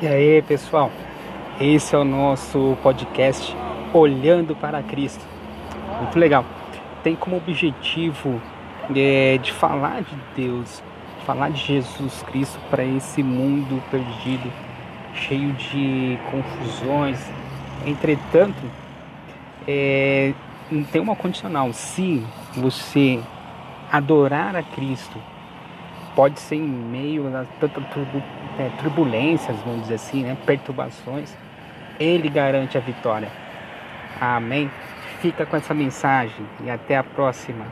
E aí, pessoal? Esse é o nosso podcast Olhando para Cristo. Muito legal. Tem como objetivo é, de falar de Deus, de falar de Jesus Cristo para esse mundo perdido, cheio de confusões. Entretanto, é, tem uma condicional. Se você adorar a Cristo, pode ser em meio a é, turbulências, vamos dizer assim, né, perturbações, Ele garante a vitória. Amém? Fica com essa mensagem e até a próxima.